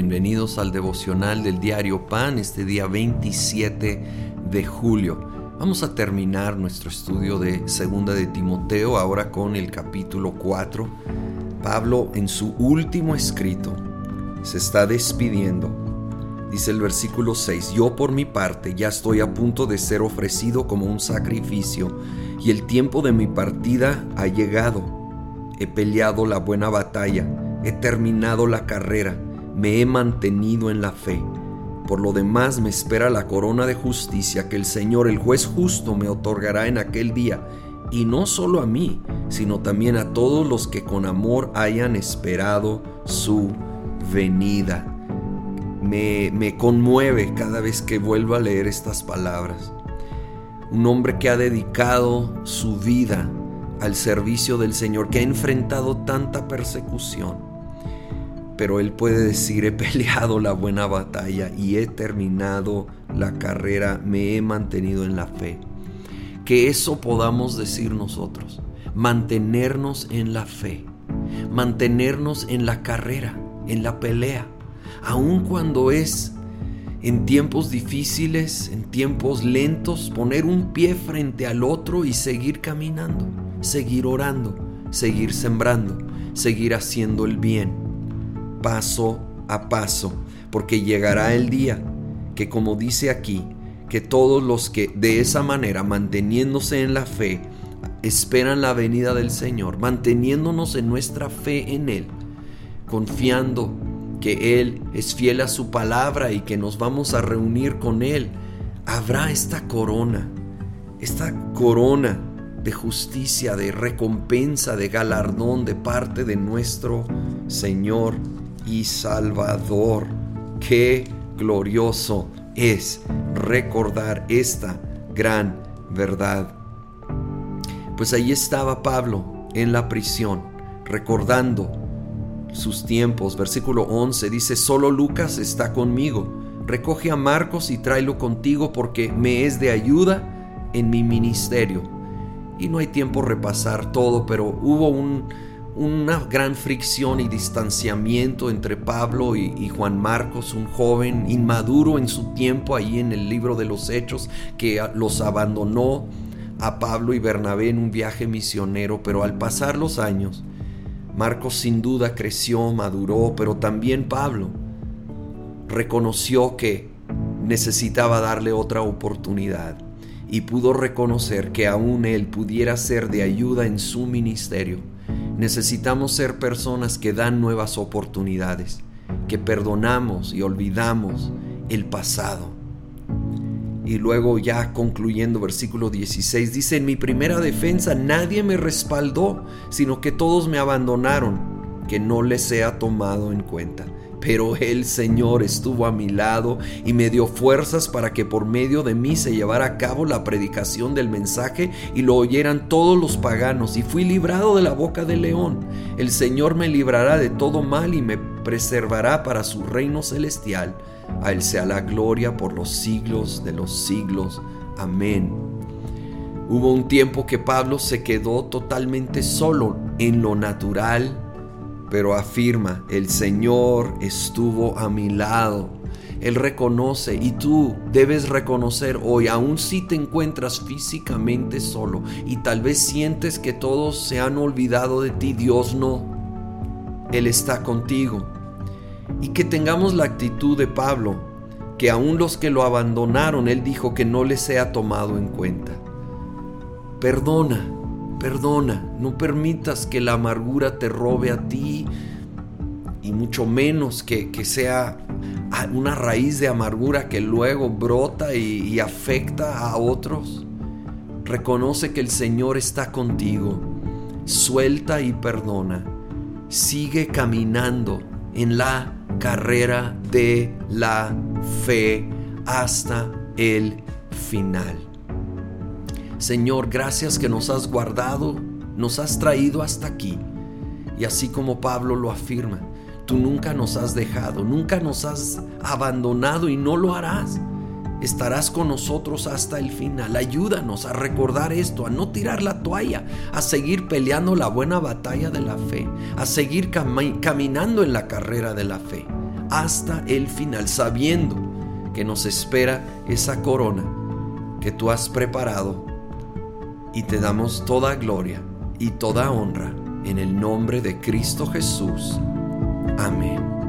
bienvenidos al devocional del diario Pan este día 27 de julio. Vamos a terminar nuestro estudio de Segunda de Timoteo ahora con el capítulo 4. Pablo en su último escrito se está despidiendo. Dice el versículo 6, yo por mi parte ya estoy a punto de ser ofrecido como un sacrificio y el tiempo de mi partida ha llegado. He peleado la buena batalla, he terminado la carrera me he mantenido en la fe. Por lo demás me espera la corona de justicia que el Señor, el juez justo, me otorgará en aquel día, y no solo a mí, sino también a todos los que con amor hayan esperado su venida. Me, me conmueve cada vez que vuelvo a leer estas palabras. Un hombre que ha dedicado su vida al servicio del Señor, que ha enfrentado tanta persecución pero él puede decir, he peleado la buena batalla y he terminado la carrera, me he mantenido en la fe. Que eso podamos decir nosotros, mantenernos en la fe, mantenernos en la carrera, en la pelea, aun cuando es en tiempos difíciles, en tiempos lentos, poner un pie frente al otro y seguir caminando, seguir orando, seguir sembrando, seguir haciendo el bien paso a paso, porque llegará el día que, como dice aquí, que todos los que de esa manera, manteniéndose en la fe, esperan la venida del Señor, manteniéndonos en nuestra fe en Él, confiando que Él es fiel a su palabra y que nos vamos a reunir con Él, habrá esta corona, esta corona de justicia, de recompensa, de galardón de parte de nuestro Señor y Salvador. Qué glorioso es recordar esta gran verdad. Pues ahí estaba Pablo en la prisión, recordando sus tiempos. Versículo 11 dice, solo Lucas está conmigo. Recoge a Marcos y tráelo contigo porque me es de ayuda en mi ministerio. Y no hay tiempo repasar todo, pero hubo un, una gran fricción y distanciamiento entre Pablo y, Juan Marcos, un joven inmaduro en su tiempo ahí en el libro de los Hechos, que los abandonó a Pablo y Bernabé en un viaje misionero, pero al pasar los años, Marcos sin duda creció, maduró, pero también Pablo reconoció que necesitaba darle otra oportunidad y pudo reconocer que aún él pudiera ser de ayuda en su ministerio Necesitamos ser personas que dan nuevas oportunidades, que perdonamos y olvidamos el pasado. Y luego ya concluyendo versículo 16, dice, en mi primera defensa nadie me respaldó, sino que todos me abandonaron, que no les sea tomado en cuenta pero el Señor estuvo a mi lado y me dio fuerzas para que por medio de mí se llevara a cabo la predicación del mensaje y lo oyeran todos los paganos y fui librado de la boca del león. El Señor me librará de todo mal y me preservará para su reino celestial. A Él sea la gloria por los siglos de los siglos. Amén. Hubo un tiempo que Pablo se quedó totalmente solo en lo natural, pero afirma, el Señor estuvo a mi lado. Él reconoce y tú debes reconocer hoy, aun si te encuentras físicamente solo y tal vez sientes que todos se han olvidado de ti, Dios no. Él está contigo. Y que tengamos la actitud de Pablo, que aun los que lo abandonaron, Él dijo que no les sea tomado en cuenta. Perdona, Perdona, no permitas que la amargura te robe a ti y mucho menos que, sea una raíz de amargura que luego brota y, y afecta a otros. Reconoce que el Señor está contigo. Suelta y perdona. Sigue caminando en la carrera de la fe hasta el final. Señor, gracias que nos has guardado, nos has traído hasta aquí. Y así como Pablo lo afirma, tú nunca nos has dejado, nunca nos has abandonado y no lo harás. Estarás con nosotros hasta el final. Ayúdanos a recordar esto, a no tirar la toalla, a seguir peleando la buena batalla de la fe, a seguir caminando en la carrera de la fe hasta el final, sabiendo que nos espera esa corona que tú has preparado. Y te damos toda gloria y toda honra en el nombre de Cristo Jesús. Amén.